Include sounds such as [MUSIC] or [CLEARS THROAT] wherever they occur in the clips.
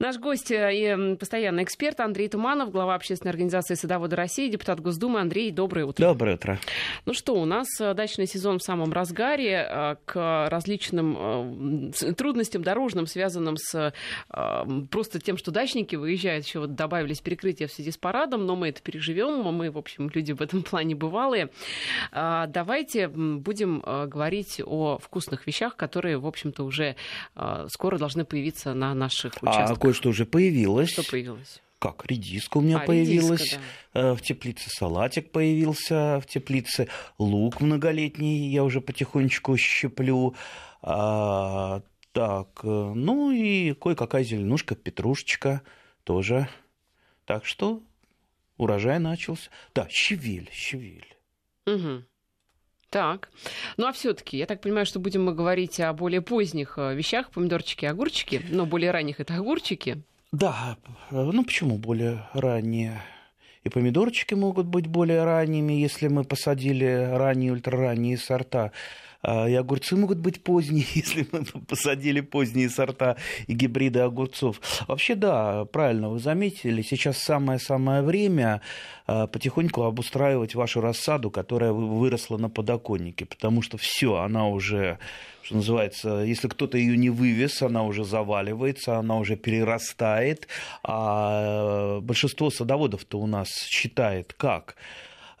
Наш гость э, и постоянный эксперт Андрей Туманов, глава общественной организации «Садоводы России», депутат Госдумы. Андрей, доброе утро. Доброе утро. Ну что, у нас э, дачный сезон в самом разгаре. Э, к различным трудностям дорожным, связанным с просто тем, что дачники выезжают, еще вот добавились перекрытия в связи с парадом, но мы это переживем. Мы, в общем, люди в этом [LAUGHS] плане бывалые. Давайте будем говорить о вкусных вещах, которые, в общем-то, уже скоро должны появиться на наших а участках. Кое-что уже появилось. Что появилось? Как? Редиска у меня а, появилась редиска, да. Э, в теплице, салатик появился в теплице, лук многолетний я уже потихонечку щеплю. А, так, э, ну и кое-какая зеленушка, петрушечка тоже. Так что урожай начался. Да, щавель, щавель. Угу. Так. Ну а все-таки, я так понимаю, что будем мы говорить о более поздних э, вещах, помидорчики, огурчики, но более ранних это огурчики. Да, ну почему более ранние? И помидорчики могут быть более ранними, если мы посадили ранние, ультраранние сорта. А, и огурцы могут быть поздние, [LAUGHS] если мы посадили поздние сорта и гибриды огурцов. Вообще, да, правильно вы заметили, сейчас самое-самое время а, потихоньку обустраивать вашу рассаду, которая выросла на подоконнике, потому что все, она уже что называется, если кто-то ее не вывез, она уже заваливается, она уже перерастает, а большинство садоводов-то у нас считает как?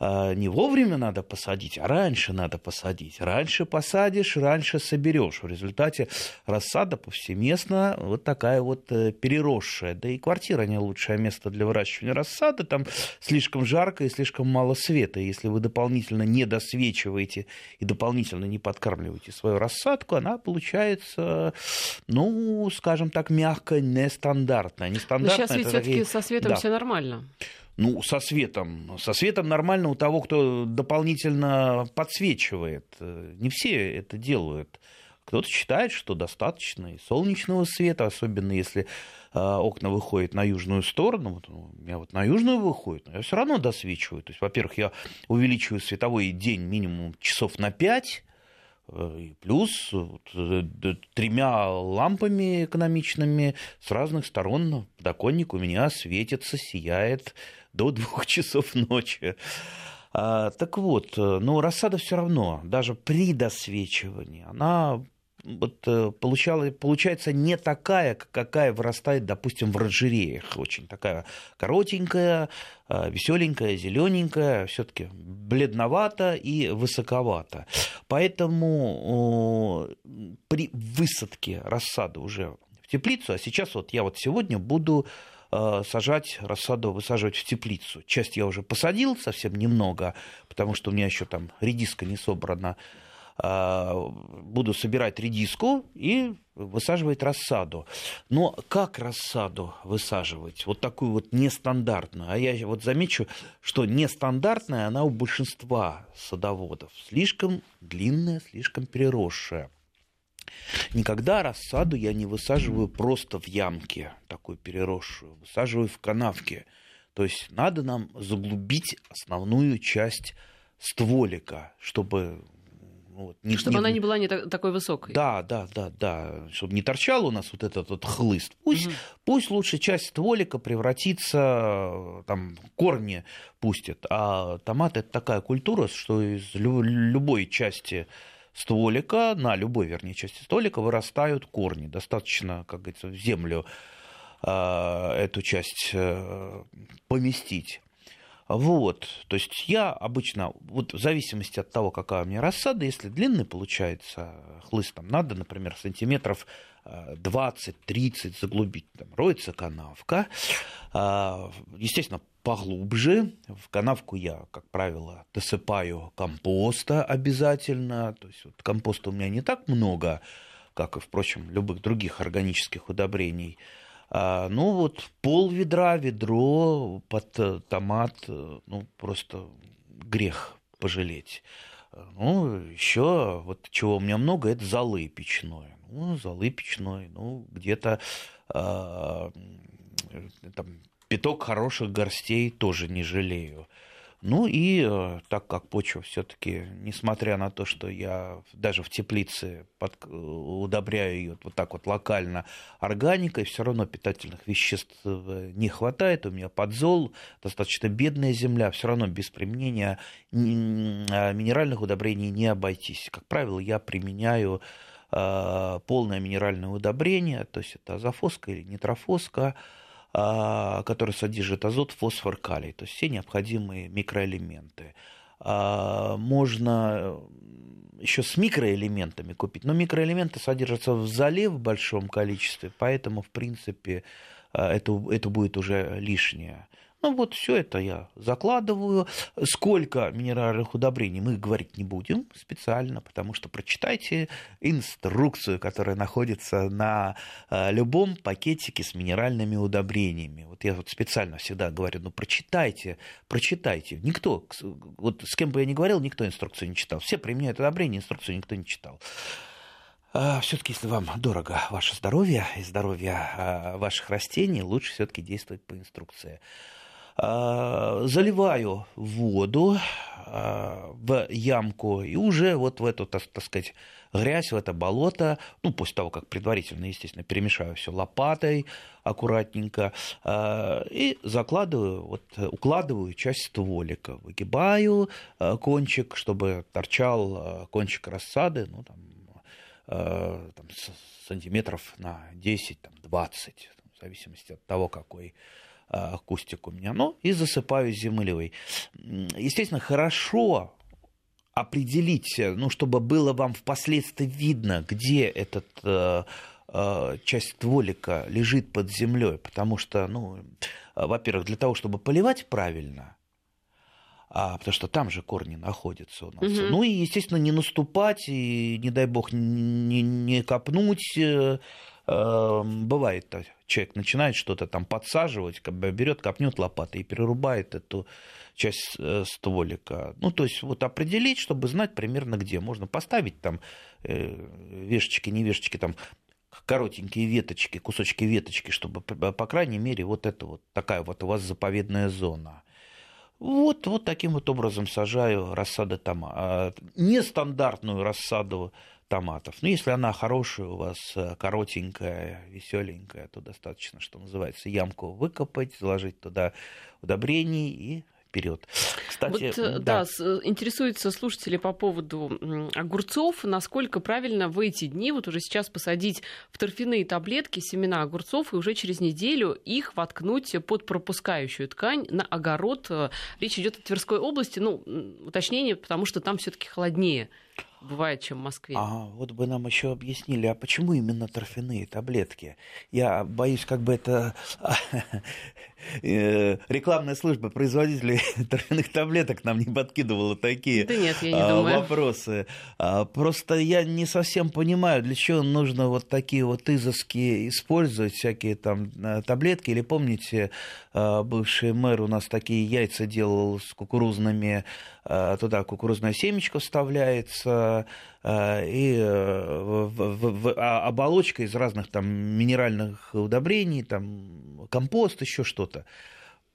А, не вовремя надо посадить, а раньше надо посадить. Раньше посадишь, раньше соберешь. В результате рассада повсеместно вот такая вот э, переросшая. Да и квартира не лучшее место для выращивания рассады. Там слишком жарко и слишком мало света. Если вы дополнительно не досвечиваете и дополнительно не подкармливаете свою рассадку, она получается, ну, скажем так, мягко нестандартная. Нестандартная. Но сейчас ведь все-таки со светом да. все нормально. Ну, со светом. Со светом нормально у того, кто дополнительно подсвечивает. Не все это делают. Кто-то считает, что достаточно и солнечного света, особенно если э, окна выходят на южную сторону. Вот у меня вот на южную выходит, но я все равно досвечиваю. То есть, во-первых, я увеличиваю световой день минимум часов на 5, э, и плюс э, тремя лампами экономичными с разных сторон подоконник у меня светится, сияет до двух часов ночи. А, так вот, э, ну, рассада все равно, даже при досвечивании, она вот э, получала, получается не такая, какая вырастает, допустим, в оранжереях. Очень такая коротенькая, э, веселенькая, зелененькая, все-таки бледновато и высоковато. Поэтому при высадке рассады уже в теплицу, а сейчас вот я вот сегодня буду сажать рассаду, высаживать в теплицу. Часть я уже посадил, совсем немного, потому что у меня еще там редиска не собрана. Э, буду собирать редиску и высаживать рассаду. Но как рассаду высаживать? Вот такую вот нестандартную. А я вот замечу, что нестандартная она у большинства садоводов. Слишком длинная, слишком переросшая. Никогда рассаду я не высаживаю просто в ямке, такую переросшую, высаживаю в канавке. То есть надо нам заглубить основную часть стволика, чтобы ну вот, не, чтобы не... она не была не такой высокой. Да, да, да, да. Чтобы не торчал у нас вот этот вот хлыст. Пусть, угу. пусть лучше часть стволика превратится, там, корни пустит. А томат это такая культура, что из любой части стволика, на любой, вернее, части стволика вырастают корни. Достаточно, как говорится, в землю э, эту часть э, поместить. Вот, то есть я обычно, вот в зависимости от того, какая у меня рассада, если длинный получается хлыст, там надо, например, сантиметров 20-30 заглубить, там роется канавка, а, естественно, поглубже. В канавку я, как правило, досыпаю компоста обязательно. То есть вот компоста у меня не так много, как и, впрочем, любых других органических удобрений. А, ну вот пол ведра, ведро под э, томат, э, ну просто грех пожалеть. Ну, еще вот чего у меня много, это золы печное. Ну, золы печной, ну, где-то э, там, пяток хороших горстей тоже не жалею. Ну и э, так как почва все-таки, несмотря на то, что я даже в теплице под, э, удобряю ее вот так вот локально органикой, все равно питательных веществ э, не хватает. У меня подзол, достаточно бедная земля, все равно без применения а, минеральных удобрений не обойтись. Как правило, я применяю полное минеральное удобрение, то есть это азофоска или нитрофоска, который содержит азот, фосфор, калий, то есть все необходимые микроэлементы. А, можно еще с микроэлементами купить, но микроэлементы содержатся в зале в большом количестве, поэтому, в принципе, а, это, это будет уже лишнее. Ну вот все это я закладываю. Сколько минеральных удобрений мы говорить не будем специально, потому что прочитайте инструкцию, которая находится на э, любом пакетике с минеральными удобрениями. Вот я вот специально всегда говорю, ну прочитайте, прочитайте. Никто, вот с кем бы я ни говорил, никто инструкцию не читал. Все применяют удобрения, инструкцию никто не читал. А, все-таки, если вам дорого ваше здоровье и здоровье а, ваших растений, лучше все-таки действовать по инструкции. А, заливаю воду а, в ямку и уже вот в эту, так, сказать, грязь, в это болото, ну, после того, как предварительно, естественно, перемешаю все лопатой аккуратненько, а, и закладываю, вот, укладываю часть стволика, выгибаю кончик, чтобы торчал кончик рассады, ну, там, там сантиметров на 10-20, в зависимости от того, какой кустик у меня, ну и засыпаю землей. Естественно, хорошо определить, ну, чтобы было вам впоследствии видно, где этот э, э, часть стволика лежит под землей, потому что, ну, во-первых, для того, чтобы поливать правильно, а, потому что там же корни находятся у нас. Угу. Ну и, естественно, не наступать и, не дай бог, не, не копнуть. Э, э, бывает человек начинает что-то там подсаживать, как бы берет, копнет лопатой и перерубает эту часть э, стволика. Ну, то есть вот определить, чтобы знать примерно где. Можно поставить там э, вешечки, не вешечки, там коротенькие веточки, кусочки веточки, чтобы, по крайней мере, вот это вот такая вот у вас заповедная зона. Вот, вот таким вот образом сажаю рассады тома. А, нестандартную рассаду томатов. Но ну, если она хорошая у вас, э, коротенькая, веселенькая, то достаточно, что называется, ямку выкопать, заложить туда удобрений и вперед. Кстати, вот, э, да. да, э, интересуются слушатели по поводу огурцов, насколько правильно в эти дни, вот уже сейчас посадить в торфяные таблетки семена огурцов и уже через неделю их воткнуть под пропускающую ткань на огород. Речь идет о Тверской области, ну, уточнение, потому что там все-таки холоднее бывает, чем в Москве. А, вот бы нам еще объяснили, а почему именно торфяные таблетки? Я боюсь, как бы это э, рекламная служба производителей [LAUGHS] торфяных таблеток нам не подкидывала такие да нет, я не а, думаю. вопросы. А, просто я не совсем понимаю, для чего нужно вот такие вот изыски использовать, всякие там э, таблетки. Или помните, бывший мэр у нас такие яйца делал с кукурузными Э, туда кукурузное семечко вставляется, э, и э, а, оболочка из разных там минеральных удобрений, там компост, еще что-то.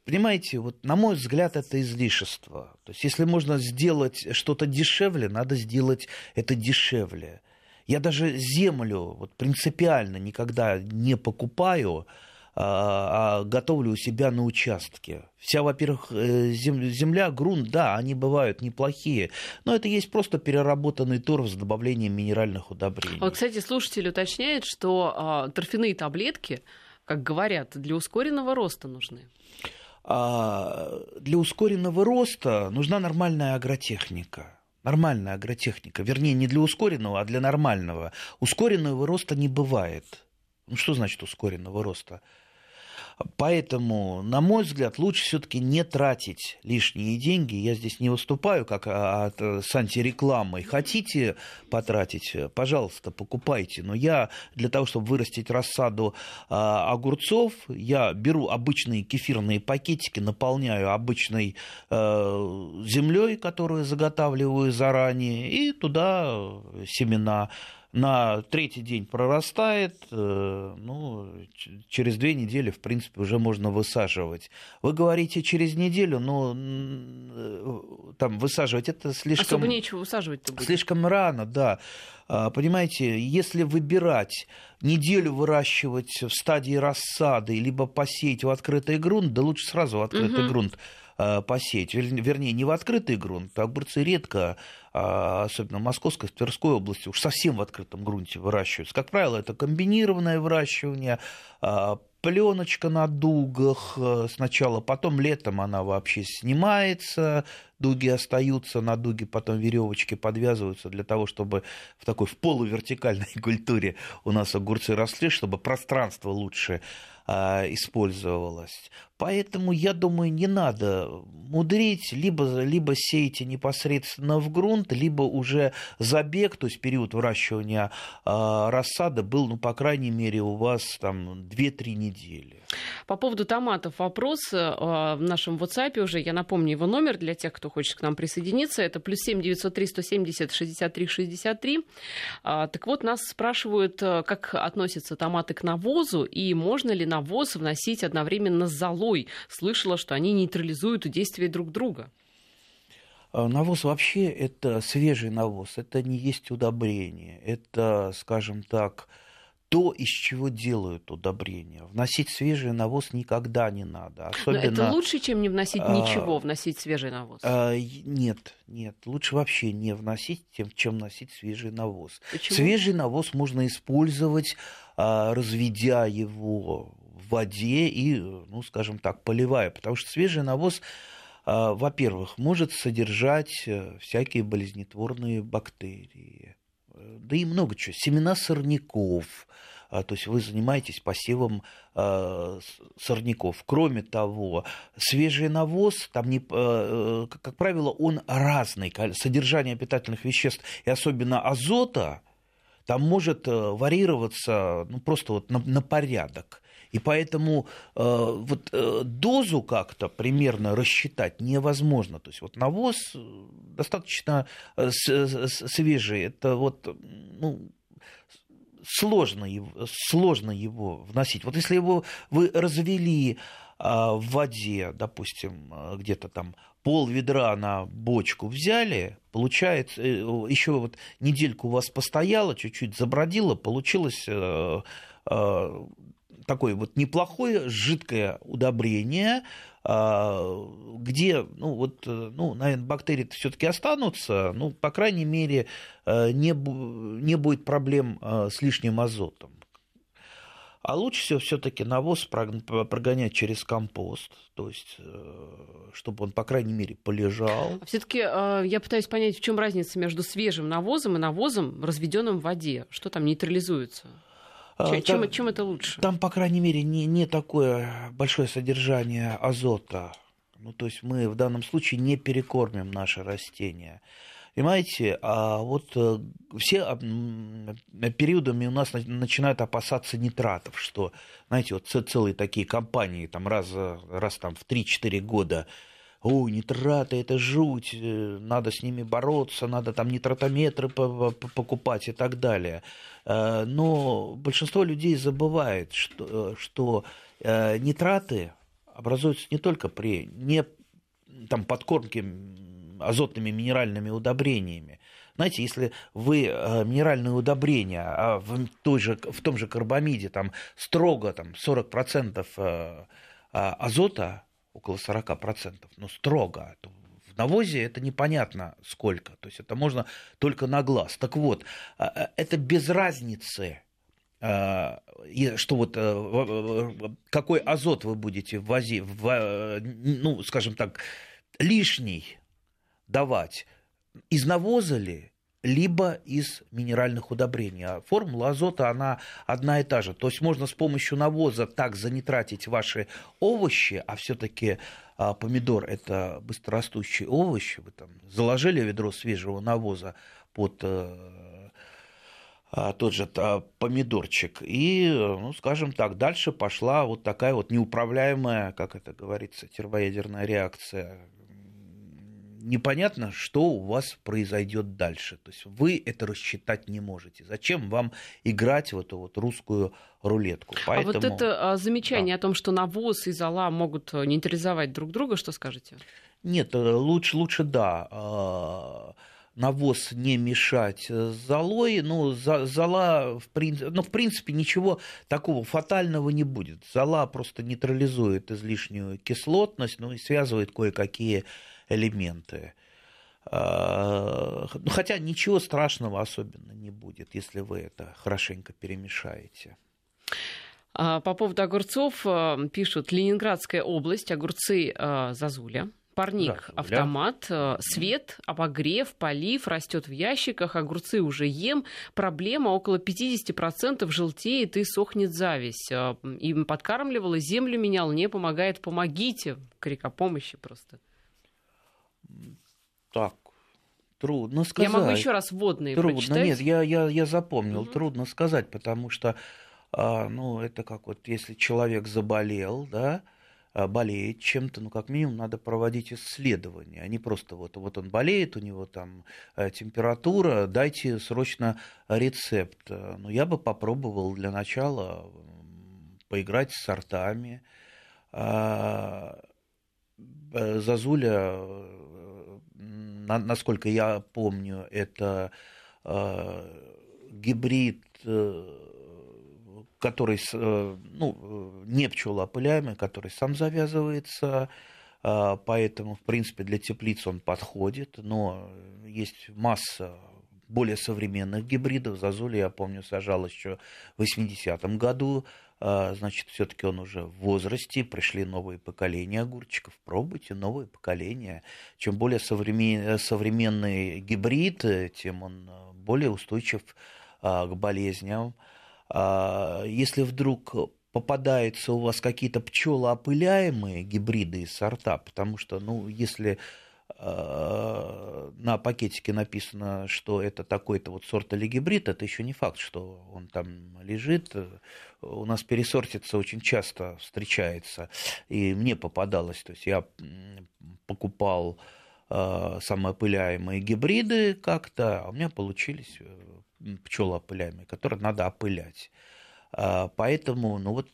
Понимаете, вот на мой взгляд, это излишество. То есть, если можно сделать что-то дешевле, надо сделать это дешевле. Я даже землю вот, принципиально никогда не покупаю, а, а готовлю у себя на участке. Вся, во-первых, э, земля, грунт, да, они бывают неплохие, но это есть просто переработанный торф с добавлением минеральных удобрений. Вот, кстати, слушатель уточняет, что а, торфяные таблетки, как говорят, для ускоренного роста нужны. А, для ускоренного роста нужна нормальная агротехника. Нормальная агротехника. Вернее, не для ускоренного, а для нормального. Ускоренного роста не бывает. Ну, что значит ускоренного роста? Поэтому, на мой взгляд, лучше все-таки не тратить лишние деньги. Я здесь не выступаю как а, от, с антирекламой. Хотите потратить, пожалуйста, покупайте. Но я для того, чтобы вырастить рассаду а, огурцов, я беру обычные кефирные пакетики, наполняю обычной а, землей, которую заготавливаю заранее, и туда семена на третий день прорастает, э, ну, через две недели, в принципе, уже можно высаживать. Вы говорите через неделю, но э, там высаживать это слишком... Особо нечего высаживать-то будет. Слишком рано, да. А, понимаете, если выбирать неделю выращивать в стадии рассады, либо посеять в открытый грунт, да лучше сразу в открытый угу. грунт Э, посеять. Вернее, не в открытый грунт. Огурцы редко, а, особенно в Московской, в Тверской области, уж совсем в открытом грунте выращиваются. Как правило, это комбинированное выращивание, а, пленочка на дугах э, сначала, потом летом она вообще снимается, дуги остаются на дуге, потом веревочки подвязываются для того, чтобы в такой в полувертикальной [LAUGHS] культуре у нас огурцы росли, чтобы пространство лучше использовалось. Поэтому, я думаю, не надо мудрить, либо, либо сейте непосредственно в грунт, либо уже забег, то есть период выращивания э, рассады был, ну, по крайней мере, у вас там 2-3 недели. По поводу томатов вопрос э, в нашем WhatsApp уже, я напомню его номер для тех, кто хочет к нам присоединиться, это плюс 7 903 170 63 63. Так вот, нас спрашивают, э, как относятся томаты к навозу, и можно ли навоз вносить одновременно с золой. Слышала, что они нейтрализуют действия друг друга. А, навоз вообще это свежий навоз, это не есть удобрение, это, скажем так, то, из чего делают удобрения. Вносить свежий навоз никогда не надо. Особенно... Но это лучше, чем не вносить а, ничего, вносить свежий навоз? А, нет, нет, лучше вообще не вносить, чем вносить свежий навоз. Почему? Свежий навоз можно использовать, разведя его воде и, ну, скажем так, поливая, потому что свежий навоз а, во-первых, может содержать э, всякие болезнетворные бактерии, э, да и много чего, семена сорняков, а, то есть вы занимаетесь посевом а, сорняков. Кроме того, свежий навоз, там не, как правило, он разный, содержание питательных веществ и особенно азота, там может э, варьироваться ну, просто вот на, на порядок. И поэтому э, вот э, дозу как-то примерно рассчитать невозможно. То есть вот навоз э, достаточно э, свежий. Это вот ну, сложно его, сложно его вносить. Вот если его вы развели в воде, допустим, где-то там пол ведра на бочку взяли, получается, еще вот недельку у вас постояло, чуть-чуть забродило, получилось такое вот неплохое жидкое удобрение, а, где, ну, вот, ну, наверное, бактерии все-таки останутся, ну, по крайней мере, э, не, не будет проблем э, с лишним азотом. А лучше всего все-таки навоз прогонять через компост, то есть, э, чтобы он, по крайней мере, полежал. А все-таки я пытаюсь понять, в чем разница между свежим навозом и навозом, разведенным в воде. Что там нейтрализуется? Чем, там, чем это лучше? Там, по крайней мере, не, не такое большое содержание азота. Ну, то есть мы в данном случае не перекормим наши растения. Понимаете, а вот э, все периодами у нас начинают опасаться нитратов, что, знаете, вот целые такие компании там раз, раз там в 3-4 года ой, нитраты, это жуть, э, надо с ними бороться, надо там нитратометры покупать и так далее. Э, но большинство людей забывает, что, э, что нитраты образуются не только при не, там, подкормке азотными минеральными удобрениями. Знаете, если вы минеральные удобрения а в, той же, в том же карбамиде там строго там, 40% азота около 40%, но строго. В навозе это непонятно сколько, то есть это можно только на глаз. Так вот, а, а, это без разницы, а, что вот какой азот вы будете ввозить, ну, скажем так, лишний давать, из навоза ли, либо из минеральных удобрений. А формула азота, она одна и та же. То есть можно с помощью навоза так занитратить ваши овощи, а все-таки а, помидор это быстрорастущие овощи, вы там заложили ведро свежего навоза под а, тот же а, помидорчик. И, ну, скажем так, дальше пошла вот такая вот неуправляемая, как это говорится, термоядерная реакция непонятно, что у вас произойдет дальше. То есть вы это рассчитать не можете. Зачем вам играть в эту вот русскую рулетку? Поэтому... А вот это а, замечание да. о том, что навоз и зола могут э, нейтрализовать друг друга, что скажете? Нет, э, лучше, лучше да а, навоз не мешать с золой, ну, зола, в принципе, ну, в принципе, ничего такого фатального не будет. Зола просто нейтрализует излишнюю кислотность, ну, и связывает кое-какие элементы. А, ну, хотя ничего страшного особенно не будет, если вы это хорошенько перемешаете. А, по поводу огурцов э, пишут Ленинградская область, огурцы Зазуля. Парник, да, автомат, свет, обогрев, полив, растет в ящиках, огурцы уже ем. Проблема около 50% желтеет и сохнет зависть. Им подкармливала, землю менял, не помогает, помогите. Крик о помощи просто. Так, трудно сказать. Я могу еще раз водные Трудно, прочитать? нет, я, я, я запомнил, угу. трудно сказать, потому что, а, ну, это как вот, если человек заболел, да, а, болеет чем-то, ну, как минимум, надо проводить исследования, а не просто вот, вот он болеет, у него там э, температура, дайте срочно рецепт. Ну, я бы попробовал для начала поиграть с сортами, а, Э, Зазуля, насколько я помню, это э, гибрид, который ну, не пчелоопыляемый, который сам завязывается, поэтому, в принципе, для теплиц он подходит, но есть масса более современных гибридов. Зазуля, я помню, сажал еще в 80-м году. А, значит, все-таки он уже в возрасте, пришли новые поколения огурчиков, пробуйте новые поколения. Чем более современ... современный гибрид, тем он а, более устойчив а, к болезням. Если вдруг попадаются у вас какие-то пчелоопыляемые гибриды из сорта, потому что, ну, если Э, на пакетике написано, что это такой-то вот сорт или гибрид, это еще не факт, что он там лежит. У нас пересортиться очень часто встречается, и мне попадалось, то есть я покупал э, самоопыляемые гибриды как-то, а у меня получились э, пчелоопыляемые, которые надо опылять. Поэтому, ну вот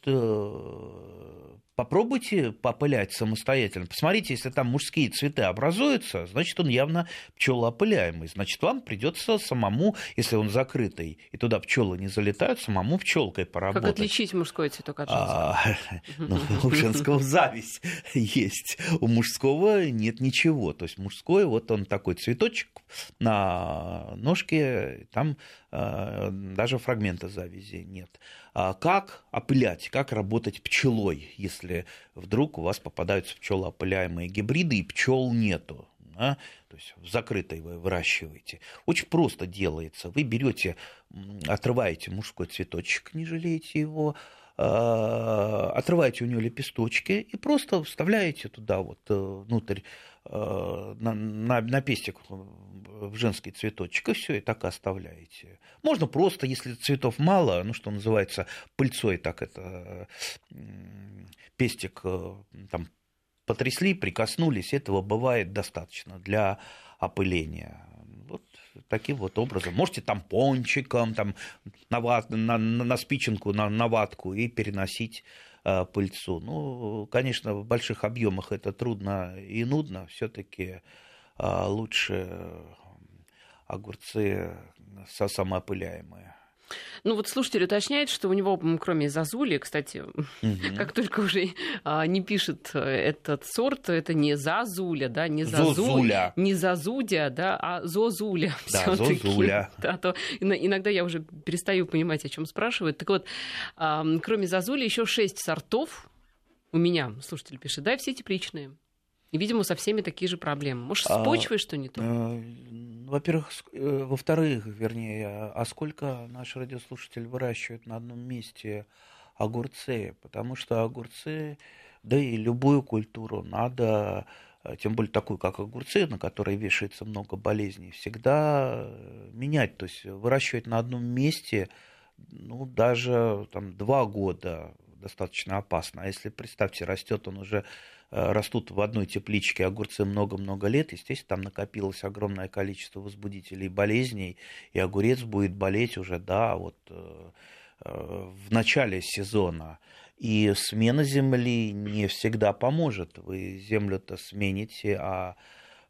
Попробуйте попылять самостоятельно. Посмотрите, если там мужские цветы образуются, значит, он явно пчелоопыляемый. Значит, вам придется самому, если он закрытый, и туда пчелы не залетают, самому пчелкой поработать. Как отличить мужской цветок от женского? А, ну, у женского зависть есть, у мужского нет ничего. То есть мужской, вот он такой цветочек на ножке, там а, даже фрагмента завязи нет. А как опылять, как работать пчелой, если вдруг у вас попадаются пчелоопыляемые гибриды и пчел нету. Да? То есть в закрытой вы выращиваете. Очень просто делается. Вы берете, отрываете мужской цветочек, не жалеете его, а, отрываете у него лепесточки и просто вставляете туда вот э, внутрь на, на, на пестик в женский цветочек, и все, и так оставляете. Можно просто, если цветов мало, ну, что называется, пыльцой так это пестик э, там потрясли, прикоснулись, этого бывает достаточно для опыления. Вот таким вот образом. Можете там пончиком, там, на, ват, на, на спиченку, на, на ватку и переносить Э, пыльцу. Ну, конечно, в больших объемах это трудно и нудно, все-таки э, лучше огурцы самоопыляемые. Ну вот слушатель уточняет, что у него, кроме Зазули, кстати, угу. как только уже а, не пишет э, этот сорт, это не Зазуля, да, не Зазуля, не Зазудя, да, а Зозуля. Да, Зозуля. [LAUGHS] Да, то иногда я уже перестаю понимать, о чем спрашивают. Так вот, а, кроме Зазули еще шесть сортов у меня, слушатель пишет, да, все тепличные. И, видимо, со всеми такие же проблемы. Может, с а, почвой что не то? Э, во-первых, э, во-вторых, вернее, а сколько наш радиослушатель выращивает на одном месте огурцы? Потому что огурцы, да и любую культуру надо, э, тем более такую, как огурцы, на которой вешается много болезней, всегда менять. То есть выращивать на одном месте, ну, даже там два года, достаточно опасно. А если, представьте, растет он уже, э, растут в одной тепличке огурцы много-много лет, естественно, там накопилось огромное количество возбудителей болезней, и огурец будет болеть уже, да, вот э, в начале сезона. И смена земли не всегда поможет. Вы землю-то смените, а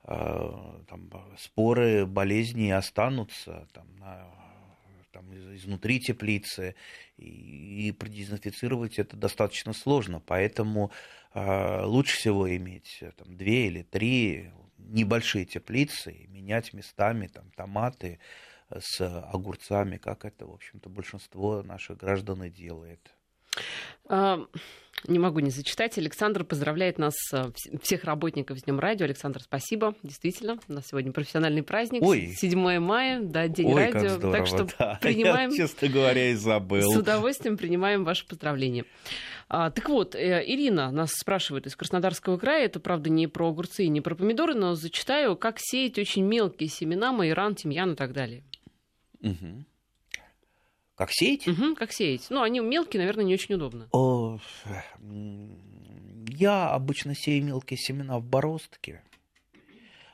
там, споры болезни останутся там, на там, изнутри теплицы, и, и продезинфицировать это достаточно сложно, поэтому э, лучше всего иметь э, там, две или три небольшие теплицы и менять местами там, томаты с огурцами, как это, в общем-то, большинство наших граждан и делает. Не могу не зачитать. Александр поздравляет нас, э, всех работников с Днем радио. Александр, спасибо. Действительно, у нас сегодня профессиональный праздник. Ой. 7 мая, да, День Ой, радио. Как здорово, так что да. принимаем... Я, честно говоря, и забыл. С удовольствием принимаем ваши поздравления. А, так вот, э, Ирина нас спрашивает из Краснодарского края. Это, правда, не про огурцы и не про помидоры, но зачитаю, как сеять очень мелкие семена, майоран, тимьян и так далее. Угу. Как сеять? Угу, как сеять. Ну, они мелкие, наверное, не очень удобно. О, я обычно сею мелкие семена в бороздке.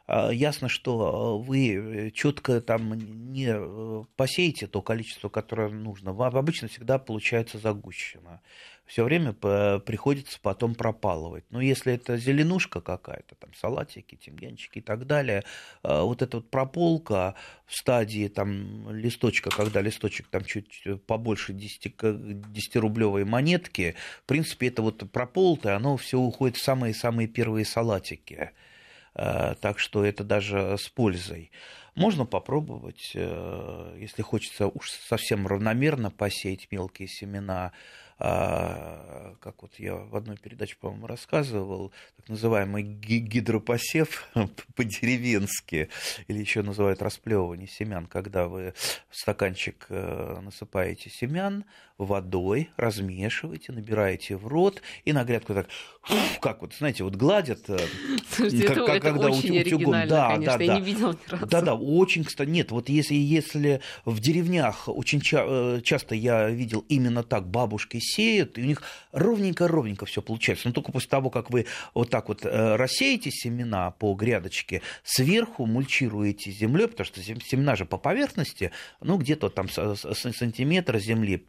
А, ясно, что вы четко там не э, посеете то количество, которое нужно. Вам обычно всегда получается загущено все время приходится потом пропалывать. Но если это зеленушка какая-то, там салатики, тимьянчики и так далее, э, вот эта вот прополка в стадии там листочка, когда листочек там чуть побольше 10, 10-рублевой монетки, в принципе, это вот прополтое, оно все уходит в самые-самые первые салатики. Э, так что это даже с пользой. Можно попробовать, э, если хочется уж совсем равномерно посеять мелкие семена, а, как вот я в одной передаче, по-моему, рассказывал, так называемый гидропосев [LAUGHS] по-деревенски, или еще называют расплевывание семян, когда вы в стаканчик э, насыпаете семян водой, размешиваете, набираете в рот, и на грядку так, как вот, знаете, вот гладят, э, Слушайте, как, это, как, это когда очень утюгом. Да, конечно, да, я да. не видела ни разу. Да, да, очень, кстати, нет, вот если, если в деревнях очень ча- э, часто я видел именно так бабушки сеют, и у них ровненько-ровненько все получается. Но только после того, как вы вот так вот э, рассеете семена по грядочке, сверху мульчируете землей, потому что семена же по поверхности, ну, где-то там сантиметр земли,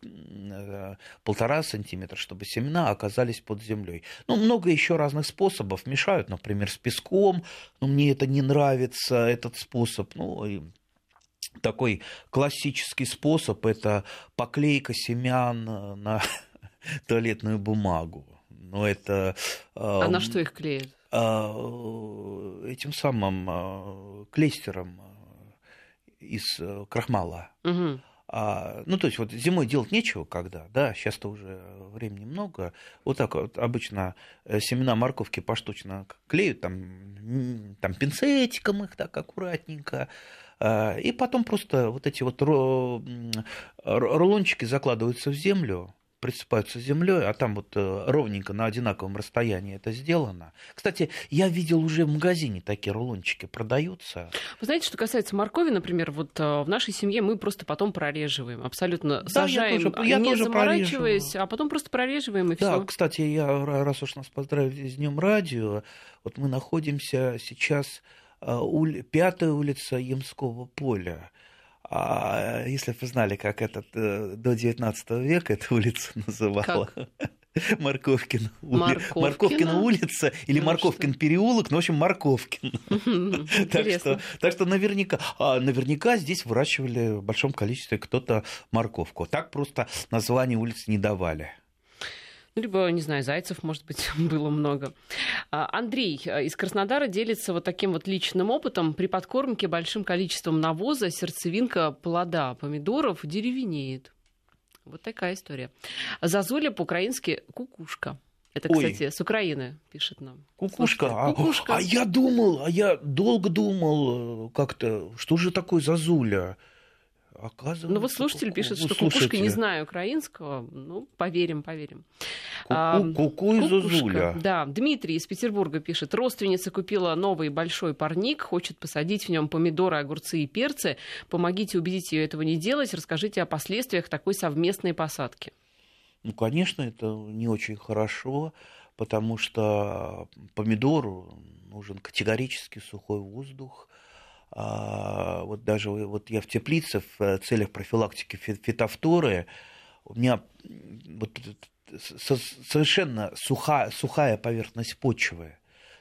полтора сантиметра, чтобы семена оказались под землей. Ну, много еще разных способов мешают, например, с песком, но мне это не нравится, этот способ, ну, и такой классический способ – это поклейка семян на [LAUGHS] туалетную бумагу. Но это... А на что их клеят? А, этим самым а, клейстером из э, крахмала. Угу. А, ну, то есть, вот зимой делать нечего, когда, да, сейчас-то уже времени много. Вот так вот обычно э, семена морковки поштучно клеют, там, там пинцетиком их так аккуратненько, а, и потом просто вот эти вот рулончики закладываются в землю, присыпаются землей, а там вот э, ровненько на одинаковом расстоянии это сделано. Кстати, я видел уже в магазине такие рулончики продаются. Вы знаете, что касается моркови, например, вот э, в нашей семье мы просто потом прореживаем, абсолютно да, сажаем, я тоже, я не тоже заморачиваясь, прореживаю. а потом просто прореживаем и да, все. Да, кстати, я раз уж нас поздравили с Днем радио, вот мы находимся сейчас э, пятая улица Ямского поля. А если бы вы знали, как этот э, до 19 века эта улица [LAUGHS] называла? [LAUGHS] Морковкина, Морковкина? Морковкина улица или ну, Морковкин что? переулок, ну, в общем, Морковкин. [LAUGHS] так, что, так что наверняка, а наверняка здесь выращивали в большом количестве кто-то морковку. Так просто название улицы не давали. Либо, не знаю, зайцев, может быть, [LAUGHS] было много. А, Андрей э, из Краснодара делится вот таким вот личным опытом. При подкормке большим количеством навоза сердцевинка плода помидоров деревенеет. Вот такая история. Зазуля по-украински кукушка. Это, кстати, Ой. с Украины пишет нам. Кукушка. А, кукушка. А я думал, а я долго думал э, как-то, что же такое зазуля? Оказывается, ну вот слушатель пишет, что слушайте. кукушка не знаю украинского. Ну, поверим, поверим. Куку и Зузуля. Да, Дмитрий из Петербурга пишет. Родственница купила новый большой парник, хочет посадить в нем помидоры, огурцы и перцы. Помогите убедить ее этого не делать. Расскажите о последствиях такой совместной посадки. Ну, конечно, это не очень хорошо, потому что помидору нужен категорически сухой воздух. А, вот даже вот я в теплице в целях профилактики фитофторы, у меня вот совершенно сухая, сухая поверхность почвы.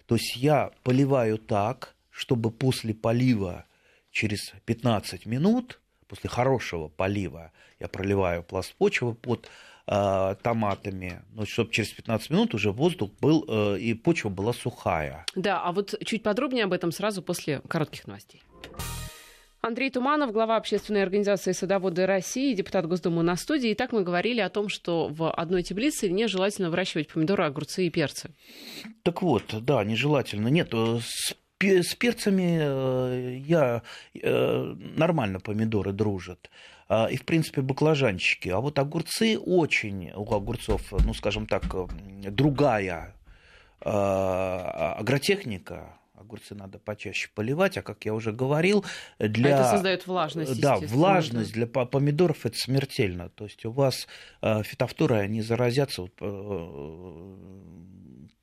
То есть я поливаю так, чтобы после полива через 15 минут, после хорошего полива, я проливаю пласт почвы под э, томатами, ну, чтобы через 15 минут уже воздух был э, и почва была сухая. Да, а вот чуть подробнее об этом сразу после коротких новостей. Андрей Туманов, глава общественной организации «Садоводы России», депутат Госдумы на студии. И так мы говорили о том, что в одной теплице нежелательно выращивать помидоры, огурцы и перцы. Так вот, да, нежелательно. Нет, э, с с перцами э, я э, нормально помидоры дружат. А, и, в принципе, баклажанчики. А вот огурцы очень, у огурцов, ну, скажем так, другая агротехника, огурцы надо почаще поливать, а как я уже говорил, для... А это создает влажность, Да, влажность для помидоров это смертельно. То есть у вас э, фитофторы, они заразятся вот, э,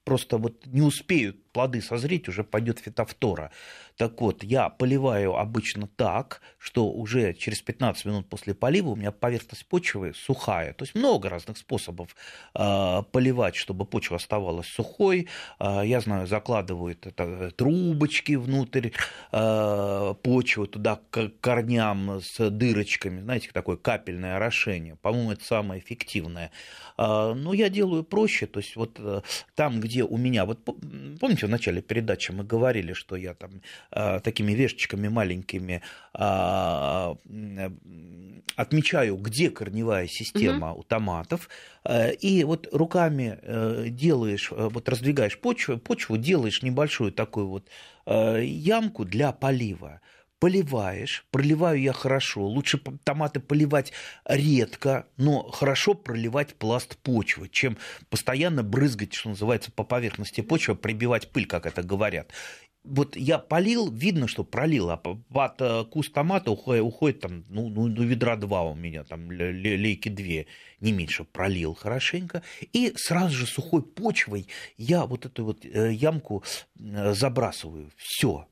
просто вот не успеют плоды созреть, уже пойдет фитофтора. Так вот, я поливаю обычно так, что уже через 15 минут после полива у меня поверхность почвы сухая. То есть много разных способов э, поливать, чтобы почва оставалась сухой. Э, я знаю, закладывают это, трубочки внутрь э, почвы, туда к корням с дырочками. Знаете, такое капельное орошение. По-моему, это самое эффективное. Э, но я делаю проще. То есть вот э, там, где у меня... Вот помните, в начале передачи мы говорили, что я там Э, такими вешечками маленькими а, отмечаю, где корневая система угу. у томатов, э, и вот руками э, делаешь, вот раздвигаешь почву, почву делаешь небольшую такую вот ямку для полива. Поливаешь, проливаю я хорошо, лучше томаты поливать редко, но хорошо проливать пласт почвы, чем постоянно брызгать, что называется, по поверхности почвы, прибивать пыль, как это говорят вот я полил, видно, что пролил, а под э, куст томата уходит, уходит там, ну, ну, ну, ведра два у меня, там, лейки две, не меньше, пролил хорошенько, и сразу же сухой почвой я вот эту вот э, ямку э, забрасываю, все,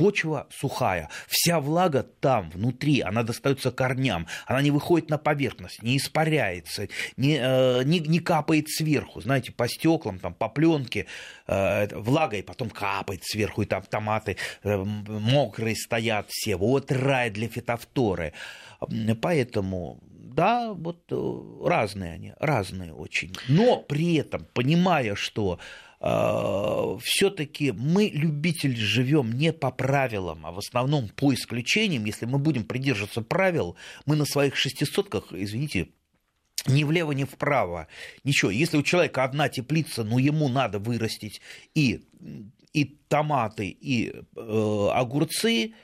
почва сухая, вся влага там, внутри, она достается корням, она не выходит на поверхность, не испаряется, не, э, не, не капает сверху, знаете, по стеклам, там, по пленке, э, влага и потом капает сверху, и там томаты э, мокрые стоят все, вот рай для фитофторы. Поэтому да, вот э, разные они, разные очень. Но при этом, понимая, что все-таки мы, любители, живем не по правилам, а в основном по исключениям. Если мы будем придерживаться правил, мы на своих шестисотках, извините, ни влево, ни вправо. Ничего. Если у человека одна теплица, ну ему надо вырастить и, и томаты, и э, огурцы.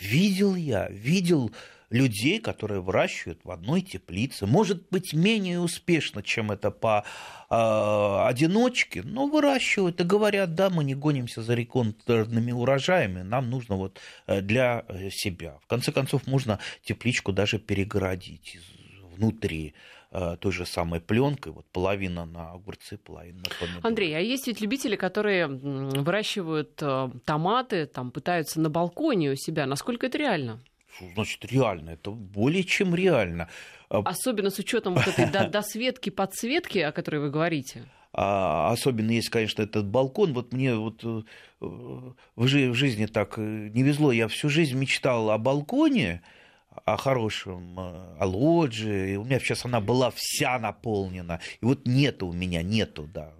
Видел я, видел людей, которые выращивают в одной теплице. Может быть, менее успешно, чем это по э, одиночке, но выращивают и говорят, да, мы не гонимся за рекордными урожаями, нам нужно вот э, для э, себя. В конце концов, можно тепличку даже перегородить внутри э, той же самой пленкой, вот половина на огурцы, половина на помидоры. Андрей, а есть ведь любители, которые выращивают томаты, там пытаются на балконе у себя. Насколько это реально? Значит реально? Это более чем реально. А Особенно с учетом вот этой досветки, подсветки, о которой вы говорите. А особенно есть, конечно, этот балкон. Вот мне вот э, в жизни так э, не везло. Я всю жизнь мечтал о балконе, о хорошем, э, о лоджии. У меня сейчас она была вся наполнена. И вот нету у меня, нету, да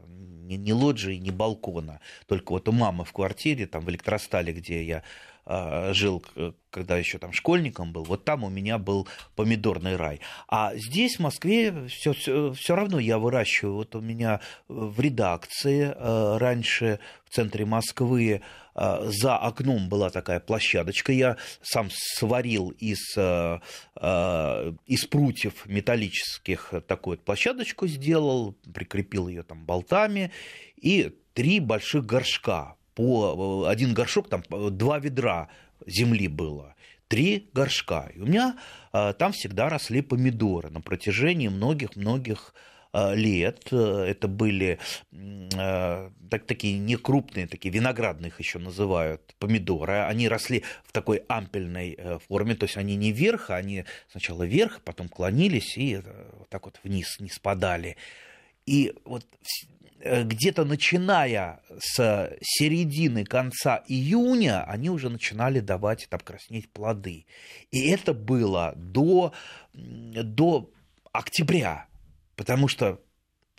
ни, ни лоджии, ни балкона. Только вот у мамы в квартире, там в электростале, где я жил, когда еще там школьником был, вот там у меня был помидорный рай. А здесь, в Москве, все, все, все равно я выращиваю. Вот у меня в редакции э, раньше в центре Москвы э, за окном была такая площадочка. Я сам сварил из, из прутьев металлических такую площадочку сделал, прикрепил ее там болтами и три больших горшка по один горшок, там два ведра земли было. три горшка. И у меня там всегда росли помидоры на протяжении многих-многих лет. Это были так, такие некрупные, такие виноградные их еще называют, помидоры. Они росли в такой ампельной форме, то есть они не вверх, а они сначала вверх, потом клонились и вот так вот вниз не спадали. И вот Э, где-то начиная с середины, конца июня, они уже начинали давать, там, краснеть плоды. И это было до, до октября, потому что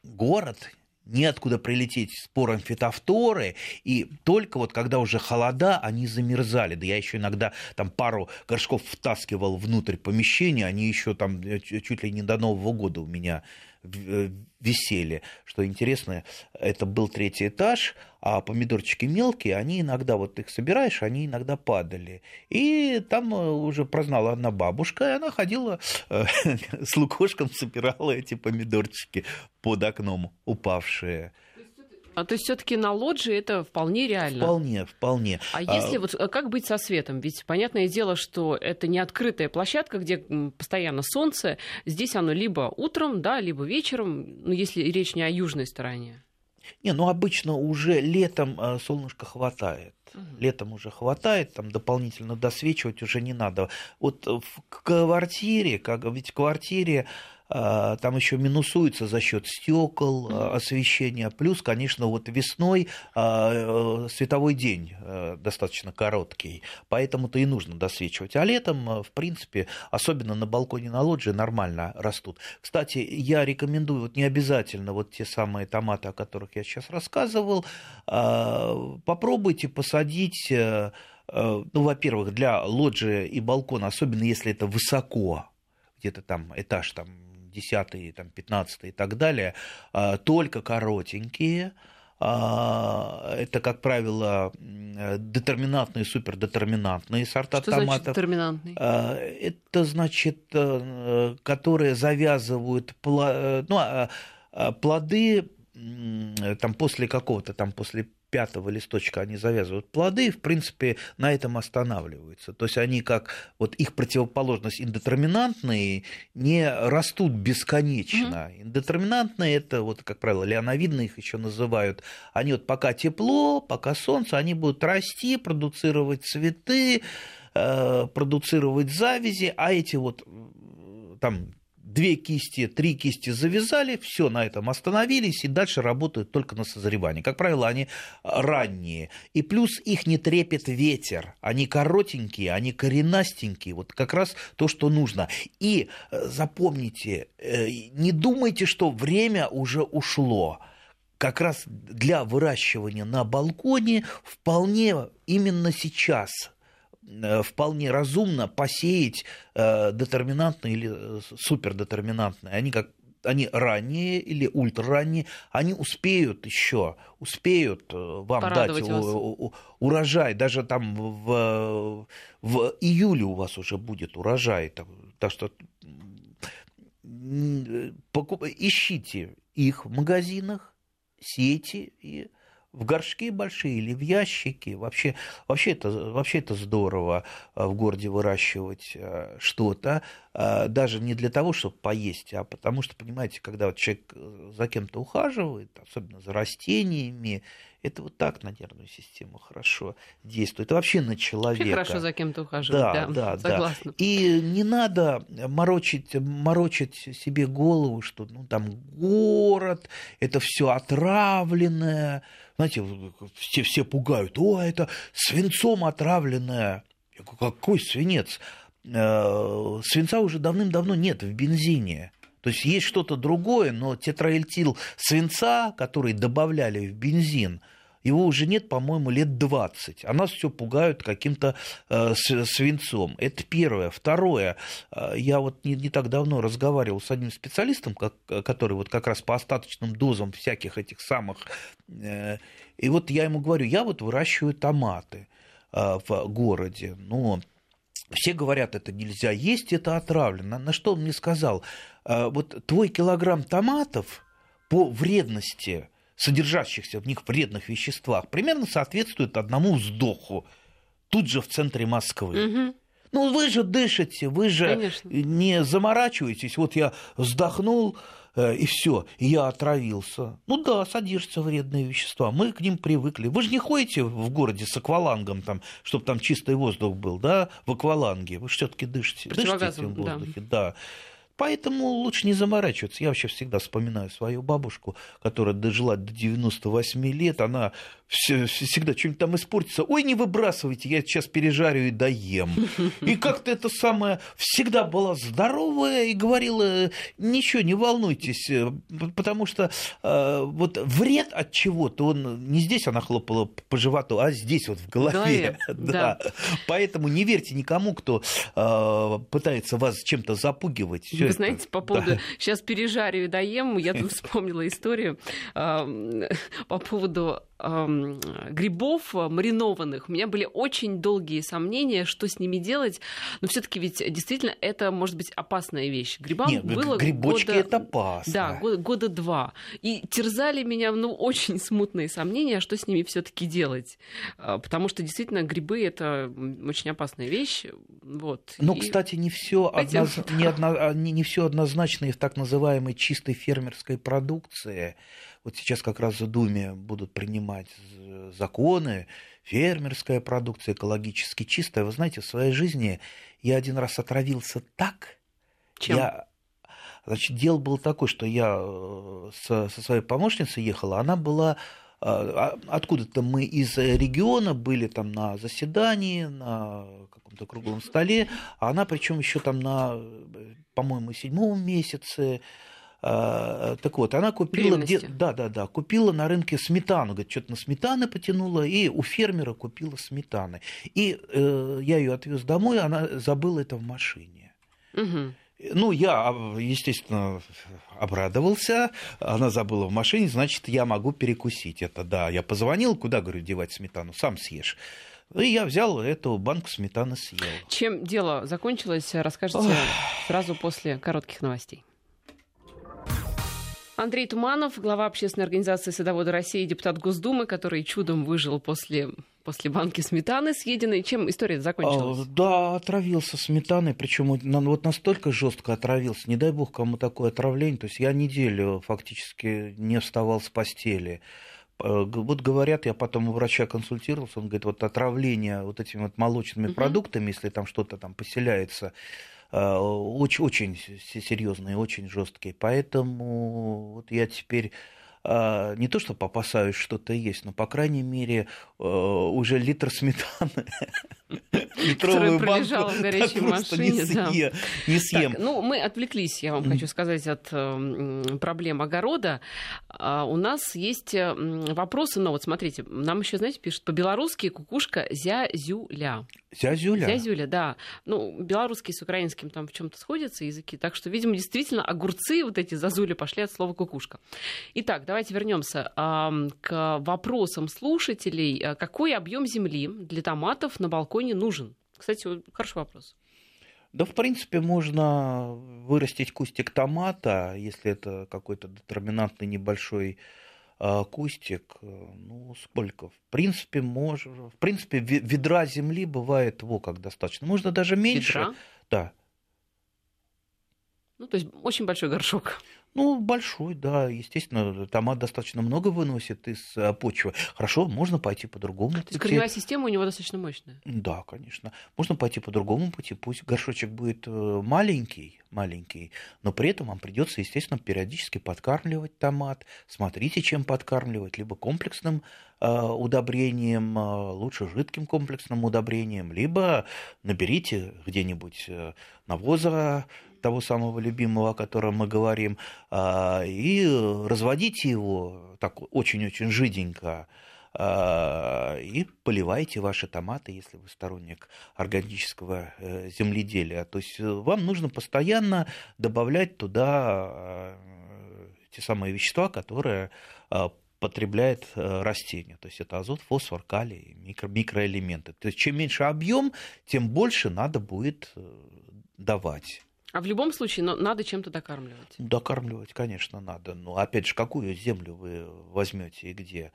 город неоткуда прилететь спором фитофторы, и только вот когда уже холода, они замерзали. Да я еще иногда там пару горшков втаскивал внутрь помещения, они еще там э, чуть ли не до Нового года у меня Э, висели. Что интересно, это был третий этаж, а помидорчики мелкие, они иногда, вот их собираешь, они иногда падали. И там э, уже прознала одна бабушка, и она ходила э, [LAUGHS] с лукошком, собирала эти помидорчики под окном упавшие. А то есть все-таки на лоджии это вполне реально. Вполне, вполне. А если а... вот э, как быть со светом? Ведь понятное дело, что это не открытая площадка, где постоянно солнце. Здесь оно либо утром, да, либо вечером, ну, если речь не о южной стороне. Не, ну обычно уже летом э, солнышко хватает. Летом уже хватает, там дополнительно досвечивать уже не надо. Вот в квартире, как ведь в квартире там еще минусуется за счет стекол, а, освещения. Плюс, конечно, вот весной а, э, световой день э, достаточно короткий, поэтому-то и нужно досвечивать. А летом, э, в принципе, особенно на балконе на лоджии нормально растут. Кстати, я рекомендую, вот не обязательно вот те самые томаты, о которых я сейчас рассказывал, попробуйте посадить ну, во-первых, для лоджии и балкона, особенно если это высоко, где-то там этаж там 10 там, 15 и так далее, а, только коротенькие, а, это, как правило, детерминантные, супердетерминантные сорта Что томатов. Значит детерминантный? А, это значит, э, которые завязывают э, ну, плоды там после какого-то там после пятого листочка они завязывают плоды, и, в принципе, на этом останавливаются. То есть они как вот их противоположность индетерминантные не растут бесконечно. Mm-hmm. Индетерминантные это вот, как правило, леоновидные их еще называют. Они вот пока тепло, пока солнце, они будут расти, продуцировать цветы, э, продуцировать завязи, а эти вот там две кисти, три кисти завязали, все на этом остановились и дальше работают только на созревании. Как правило, они ранние. И плюс их не трепет ветер. Они коротенькие, они коренастенькие. Вот как раз то, что нужно. И э, запомните, э, не думайте, что время уже ушло как раз для выращивания на балконе вполне именно сейчас вполне разумно посеять э, детерминантные или э, супердетерминантные. Они как они ранние или ультраранние, они успеют еще, успеют вам Порадовать дать вас. урожай. Даже там в, в июле у вас уже будет урожай. Так что ищите их в магазинах, сейте и в горшки большие или в ящики. Вообще, вообще, это, вообще это здорово э, в городе выращивать э, что-то, даже не для того, чтобы поесть, а потому что, понимаете, когда вот человек за кем-то ухаживает, особенно за растениями, это вот так на нервную систему хорошо действует. Это вообще на человека. Вообще хорошо за кем-то ухаживать, да, да, да, согласна. Да. И не надо морочить, морочить себе голову, что ну, там город, это все отравленное. Знаете, все, все пугают, о, это свинцом отравленное. Я говорю, какой свинец? Э, свинца уже давным-давно нет в бензине. То есть есть что-то другое, но тетраэльтил свинца, который добавляли в бензин – его уже нет, по-моему, лет 20. А нас все пугают каким-то э, свинцом. Это первое. Второе. Э, я вот не, не так давно разговаривал с одним специалистом, как, который вот как раз по остаточным дозам всяких этих самых... Э, и вот я ему говорю, я вот выращиваю томаты э, в городе. Но все говорят, это нельзя есть, это отравлено. На что он мне сказал? Э, вот твой килограмм томатов по вредности содержащихся в них вредных веществах, примерно соответствует одному вздоху тут же в центре Москвы. Угу. Ну, вы же дышите, вы же Конечно. не заморачиваетесь. Вот я вздохнул, и все, я отравился. Ну да, содержатся вредные вещества. Мы к ним привыкли. Вы же не ходите в городе с аквалангом, там, чтобы там чистый воздух был, да, в акваланге. Вы все-таки дышите, дышите этим да. воздухе, да. Поэтому лучше не заморачиваться. Я вообще всегда вспоминаю свою бабушку, которая дожила до 98 лет. Она все- всегда что-нибудь там испортится. Ой, не выбрасывайте, я сейчас пережарю и доем. И [LAUGHS] как-то это самое всегда была здоровая и говорила, ничего, не волнуйтесь, э, потому что э, вот вред от чего-то, он не здесь она хлопала по животу, а здесь вот в голове. голове, [LAUGHS] Да. Поэтому не верьте никому, кто э, пытается вас чем-то запугивать. Вы знаете, по да. поводу сейчас пережарю и доем, я тут вспомнила историю [LAUGHS] по поводу грибов маринованных. У меня были очень долгие сомнения, что с ними делать. Но все-таки ведь действительно это может быть опасная вещь. Грибам Нет, было грибочки года- это опасно. Да, года, года два. И терзали меня, ну, очень смутные сомнения, что с ними все-таки делать. А, Потому что действительно грибы это очень опасная вещь. Вот. Ну, И- кстати, не все Пойдём. не, одно- а, не, не все однозначно и в так называемой чистой фермерской продукции. Вот сейчас как раз в Думе будут принимать законы, фермерская продукция экологически чистая. Вы знаете, в своей жизни я один раз отравился так, Чем? я Значит, дело было такое, что я э, со, со своей помощницей ехала, она была э, а- откуда-то мы из региона были там на заседании, на каком-то круглом столе, а она причем еще там на, э, по-моему, седьмом месяце. Э, Так вот, она купила где, да, да, да, купила на рынке сметану, говорит, что-то на сметаны потянула, и у фермера купила сметаны. И э, я ее отвез домой, она забыла это в машине. Мгм. Ну, я, а, естественно, обрадовался. Она забыла в машине, значит, я могу перекусить это. Да, я позвонил, куда, говорю, девать сметану, сам съешь. И я взял эту банку сметаны съел. Чем дело закончилось, расскажете сразу после коротких новостей. Андрей Туманов, глава общественной организации «Садоводы России», депутат Госдумы, который чудом выжил после, после банки сметаны съеденной. Чем история закончилась? А, Да, отравился сметаной, причем вот настолько жестко отравился, не дай бог кому такое отравление. То есть я неделю фактически не вставал с постели. Э, Вот говорят, я потом у врача консультировался, он говорит, вот отравление вот этими вот молочными Мгм. продуктами, если там что-то там поселяется, очень, очень с- серьезные, очень жесткие. Поэтому вот я теперь а, не то, что опасаюсь что-то есть, но, по крайней мере, э, уже литр сметаны, [LAUGHS] литровую [LAUGHS] банку пролежала в горячей просто не машине, да. съе- не съем. Так, ну, мы отвлеклись, я вам хочу сказать, от э, м, проблем огорода. А, у нас есть э, м, вопросы, но вот смотрите, нам еще, знаете, пишут по-белорусски кукушка зязюля. Зязюля. Зязюля, да. Ну, белорусский с украинским там в чем-то сходятся языки, так что, видимо, действительно огурцы, вот эти зазули пошли от слова кукушка. Итак, давайте вернемся к вопросам слушателей. А Какой объем земли для томатов на балконе нужен? Кстати, вот хороший вопрос. Да, в принципе, можно вырастить кустик томата, если это какой-то детерминантный небольшой а, кустик. э, Ну, сколько? В принципе, можно. В принципе, ве- ведра земли бывает во как достаточно. Можно даже меньше. Ведра? Да. Ну, то есть очень большой горшок. Ну, большой, да, естественно, томат достаточно много выносит из а, почвы. Хорошо, можно пойти по другому То есть пути. корневая система у него достаточно мощная. Да, конечно. Можно пойти по другому пути. Пусть горшочек будет э, маленький, маленький, но при этом вам придется, естественно, периодически подкармливать томат. Смотрите, чем подкармливать. Либо комплексным э, удобрением, э, лучше жидким комплексным удобрением, либо наберите где-нибудь э, навоза того самого любимого, о котором мы говорим, а, и разводите его так очень-очень жиденько, а, и поливайте ваши томаты, если вы сторонник органического э, земледелия. То есть э, вам нужно постоянно добавлять туда э, те самые вещества, которые потребляет растение. То есть это азот, фосфор, калий, микро, микроэлементы. То есть чем меньше объем, тем больше надо будет давать. А в любом случае но надо чем-то докармливать. Докармливать, конечно, надо. Но опять же, какую землю вы возьмете и где?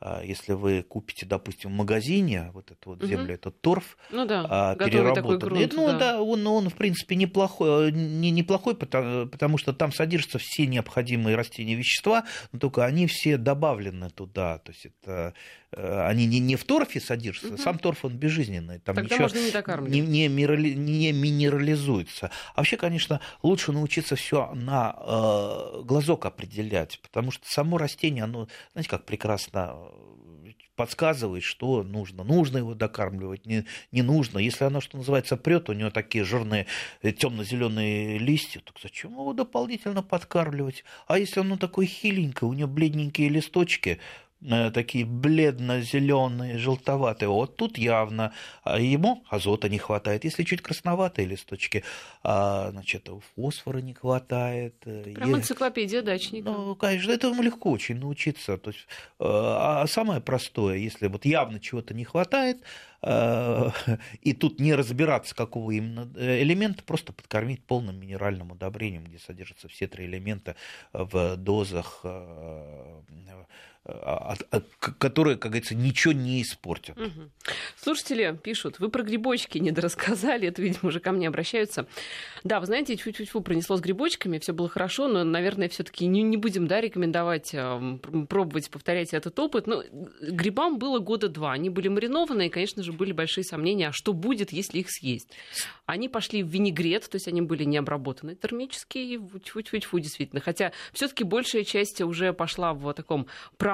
а, если вы купите, допустим, в магазине вот эту вот землю, угу. этот торф ну, да, а, переработанный, грунт, ну да, да он, он, в принципе, неплохой, не, неплохой потому, потому что там содержатся все необходимые растения вещества, но только они все добавлены туда. То есть это Э, они не, не в торфе содержатся, угу. сам торф он безжизненный, там Тогда ничего не, не, не, не минерализуется. А вообще, конечно, лучше научиться все на э, глазок определять, потому что само растение, оно, знаете, как прекрасно э, подсказывает, что нужно. Нужно его докармливать, не, не нужно. Если оно, что называется, прет, у него такие жирные э, темно-зеленые листья, так зачем его дополнительно подкармливать? А если оно такое хиленькое, у него бледненькие листочки, Э, такие бледно-зеленые, желтоватые. Вот тут явно а ему азота не хватает. Если чуть красноватые листочки, а, значит, фосфора не хватает. Э, Прям энциклопедия дачника. Ну, конечно, этому легко очень научиться. То есть, э, а самое простое, если вот явно чего-то не хватает, [LAUGHS] и тут не разбираться, какого именно элемента, просто подкормить полным минеральным удобрением, где содержатся все три элемента в дозах а, а, которые, как говорится, ничего не испортят. Угу. Слушатели пишут, вы про грибочки не дорассказали, это, видимо, уже ко мне обращаются. Да, вы знаете, чуть-чуть пронесло с грибочками, все было хорошо, но, наверное, все-таки не, не будем да, рекомендовать э, пробовать повторять этот опыт. Но грибам было года два, они были маринованные, и, конечно же, были большие сомнения, а что будет, если их съесть. Они пошли в винегрет, то есть они были не обработаны термически, и тьфу-тьфу-тьфу, действительно. Хотя все-таки большая часть уже пошла в таком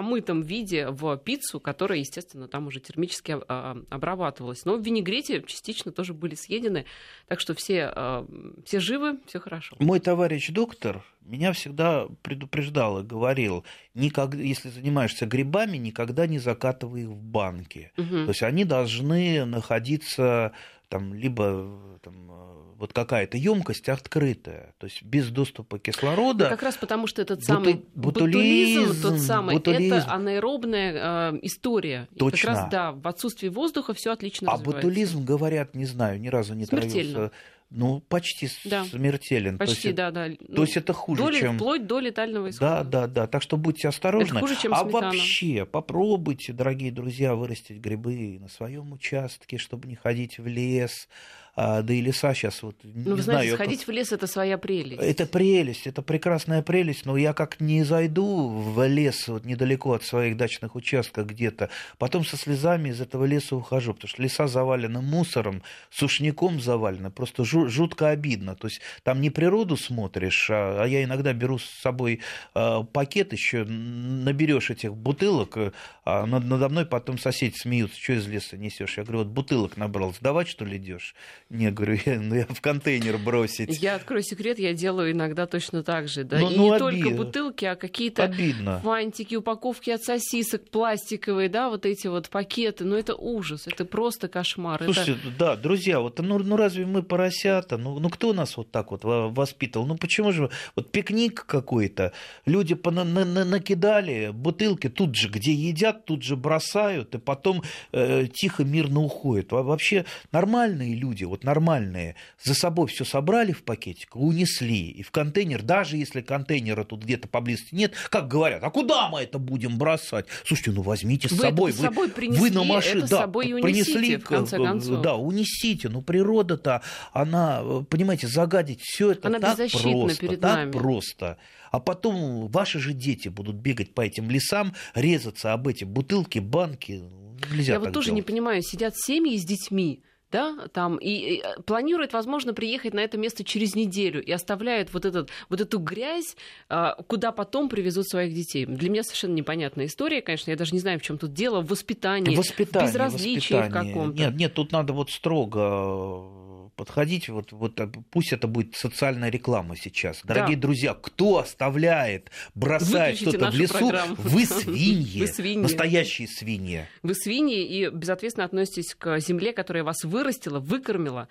промытом виде в пиццу, которая, естественно, там уже термически а, обрабатывалась. Но в винегрете частично тоже были съедены, так что все, а, все живы, все хорошо. Мой товарищ доктор меня всегда предупреждал и говорил, никогда, если занимаешься грибами, никогда не закатывай их в банки. Угу. То есть они должны находиться там либо там, вот какая-то емкость открытая, то есть без доступа кислорода. Ну, как раз потому, что этот самый ботулизм, ботулизм тот самый, ботулизм. это анаэробная э, история. Точно. И как раз, да, в отсутствии воздуха все отлично А ботулизм, говорят, не знаю, ни разу не Смертельно. травился. Ну, почти да. смертелен. Почти, то есть, да, да. То ну, есть это хуже, доли, чем... Вплоть до летального исхода. Да, да, да. Так что будьте осторожны. Это хуже, чем а сметана. вообще попробуйте, дорогие друзья, вырастить грибы на своем участке, чтобы не ходить в лес, а, да и леса сейчас вот ну, не вы знаете, знаю, сходить это... в лес это своя прелесть. Это прелесть, это прекрасная прелесть, но я как не зайду в лес вот недалеко от своих дачных участков где-то, потом со слезами из этого леса ухожу, потому что леса завалены мусором, сушняком завалены, просто жутко обидно. То есть там не природу смотришь, а, а я иногда беру с собой а, пакет еще, наберешь этих бутылок, а надо мной потом соседи смеются, что из леса несешь. Я говорю, вот бутылок набрал, сдавать что ли идешь? Не, говорю, [LAUGHS] я, ну, я в контейнер бросить. Я открою секрет, я делаю иногда точно так же. Да? Ну, и ну, не обид... только бутылки, а какие-то Обидно. фантики, упаковки от сосисок пластиковые, да, вот эти вот пакеты. Ну, это ужас, это просто кошмар. Слушайте, это... да, друзья, вот ну, ну разве мы поросята? Ну, ну кто нас вот так вот воспитывал? Ну почему же вот пикник какой-то, люди на, на, на, накидали бутылки тут же, где едят, тут же бросают, и потом э, тихо, мирно уходят. Вообще нормальные люди, вот нормальные, за собой все собрали в пакетик, унесли, и в контейнер, даже если контейнера тут где-то поблизости нет, как говорят, а куда мы это будем бросать? Слушайте, ну возьмите с вы собой, вы, с собой принесли, вы на машине, да, собой унесите, принесли, в конце концов. да, унесите, ну природа-то, она, понимаете, загадить все это она так просто, перед так нами. просто. А потом ваши же дети будут бегать по этим лесам, резаться об эти бутылки, банки. Нельзя Я вот тоже делать. не понимаю, сидят семьи с детьми, да, там, и, и э, планирует, возможно, приехать на это место через неделю и оставляет вот, этот, вот эту грязь, а, куда потом привезут своих детей. Для меня совершенно непонятная история, конечно, я даже не знаю, в чем тут дело, в воспитании, воспитание, в безразличии воспитание. каком-то. Нет, нет, тут надо вот строго подходить, вот, вот э, пусть это будет социальная реклама сейчас. Дорогие да. друзья, кто оставляет, бросает что-то в лесу, программу. вы свиньи, вы свиньи, настоящие свиньи. Вы свиньи и безответственно относитесь к земле, которая вас вырастила, выкормила.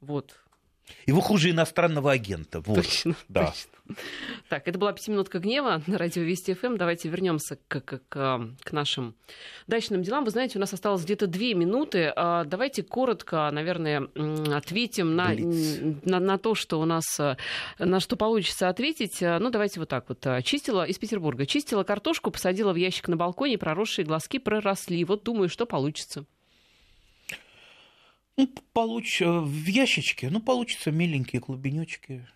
Вот. И вы хуже иностранного агента. Вот. Точно, да. точно. Так, это была пятиминутка гнева на радио Вести ФМ. Давайте вернемся к, к, к, к нашим дачным делам. Вы знаете, у нас осталось где-то две минуты. А, давайте коротко, наверное, ответим на, на, на то, что у нас, на что получится ответить. А, ну, давайте вот так вот. Чистила из Петербурга. Чистила картошку, посадила в ящик на балконе, проросшие глазки проросли. Вот думаю, что получится. Ну, получ... в ящичке, ну, получится миленькие клубенечки.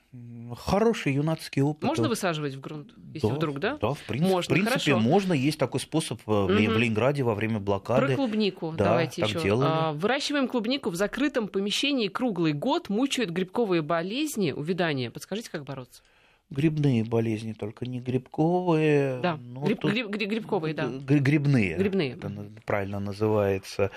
Хороший юнацкий опыт. Можно высаживать в грунт, если да, вдруг, да? Да, в принципе, можно. В принципе, хорошо. можно. Есть такой способ угу. в Ленинграде во время блокады. Про клубнику да, давайте еще. Делали. А, выращиваем клубнику в закрытом помещении круглый год. Мучают грибковые болезни, увядания. Подскажите, как бороться? Грибные болезни, только не грибковые. Да, Гриб, тут... гриб, грибковые, да. Грибные. Грибные. Это правильно называется.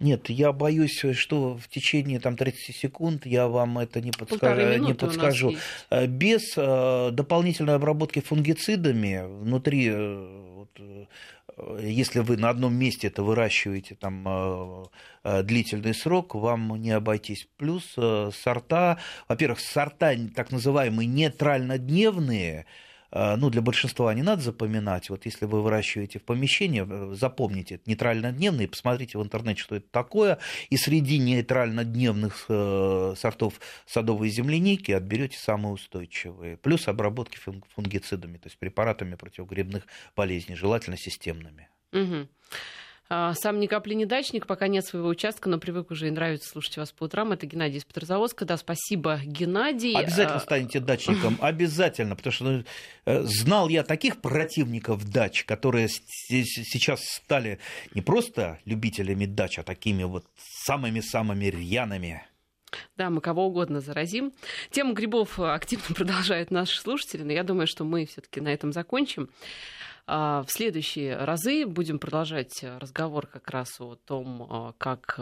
Нет, я боюсь, что в течение там, 30 секунд я вам это не, подска... не подскажу. Э, без э, дополнительной обработки фунгицидами внутри, э, вот, если вы на одном месте это выращиваете там, длительный срок, вам не обойтись. Плюс сорта, во-первых, сорта так называемые нейтрально-дневные, ну, для большинства не надо запоминать. Вот если вы выращиваете в помещении, э, запомните, это нейтрально-дневные, посмотрите в интернете, что это такое, и среди нейтрально-дневных э, сортов садовой земляники отберете самые устойчивые. Плюс обработки фунгицидами, то есть препаратами против грибных болезней, желательно системными. Угу. А, сам ни капли не дачник, пока нет своего участка, но привык уже и нравится слушать вас по утрам. Это Геннадий из Петрозаводска. Да, спасибо, Геннадий. Обязательно а, станете [CLEARS THROAT] дачником, обязательно, потому что ну, знал я таких противников дач, которые сейчас стали не просто любителями дач, а такими вот самыми-самыми рьяными. Да, мы кого угодно заразим. Тему грибов активно [LAUGHS] продолжают наши слушатели, но я думаю, что мы все-таки на этом закончим. А, в следующие разы будем продолжать разговор как раз о том, а, как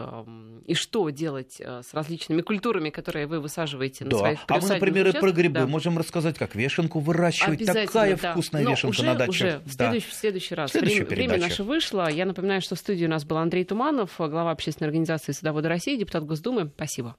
и что делать а, с различными культурами, которые вы высаживаете на да. своих А мы, например, и про грибы да. можем рассказать, как вешенку выращивать. Такая да. вкусная Но вешенка уже, на даче. Уже в, следующий, да. в следующий раз. Время, время наше вышло. Я напоминаю, что в студии у нас был Андрей Туманов, глава общественной организации «Садоводы России», депутат Госдумы. Спасибо.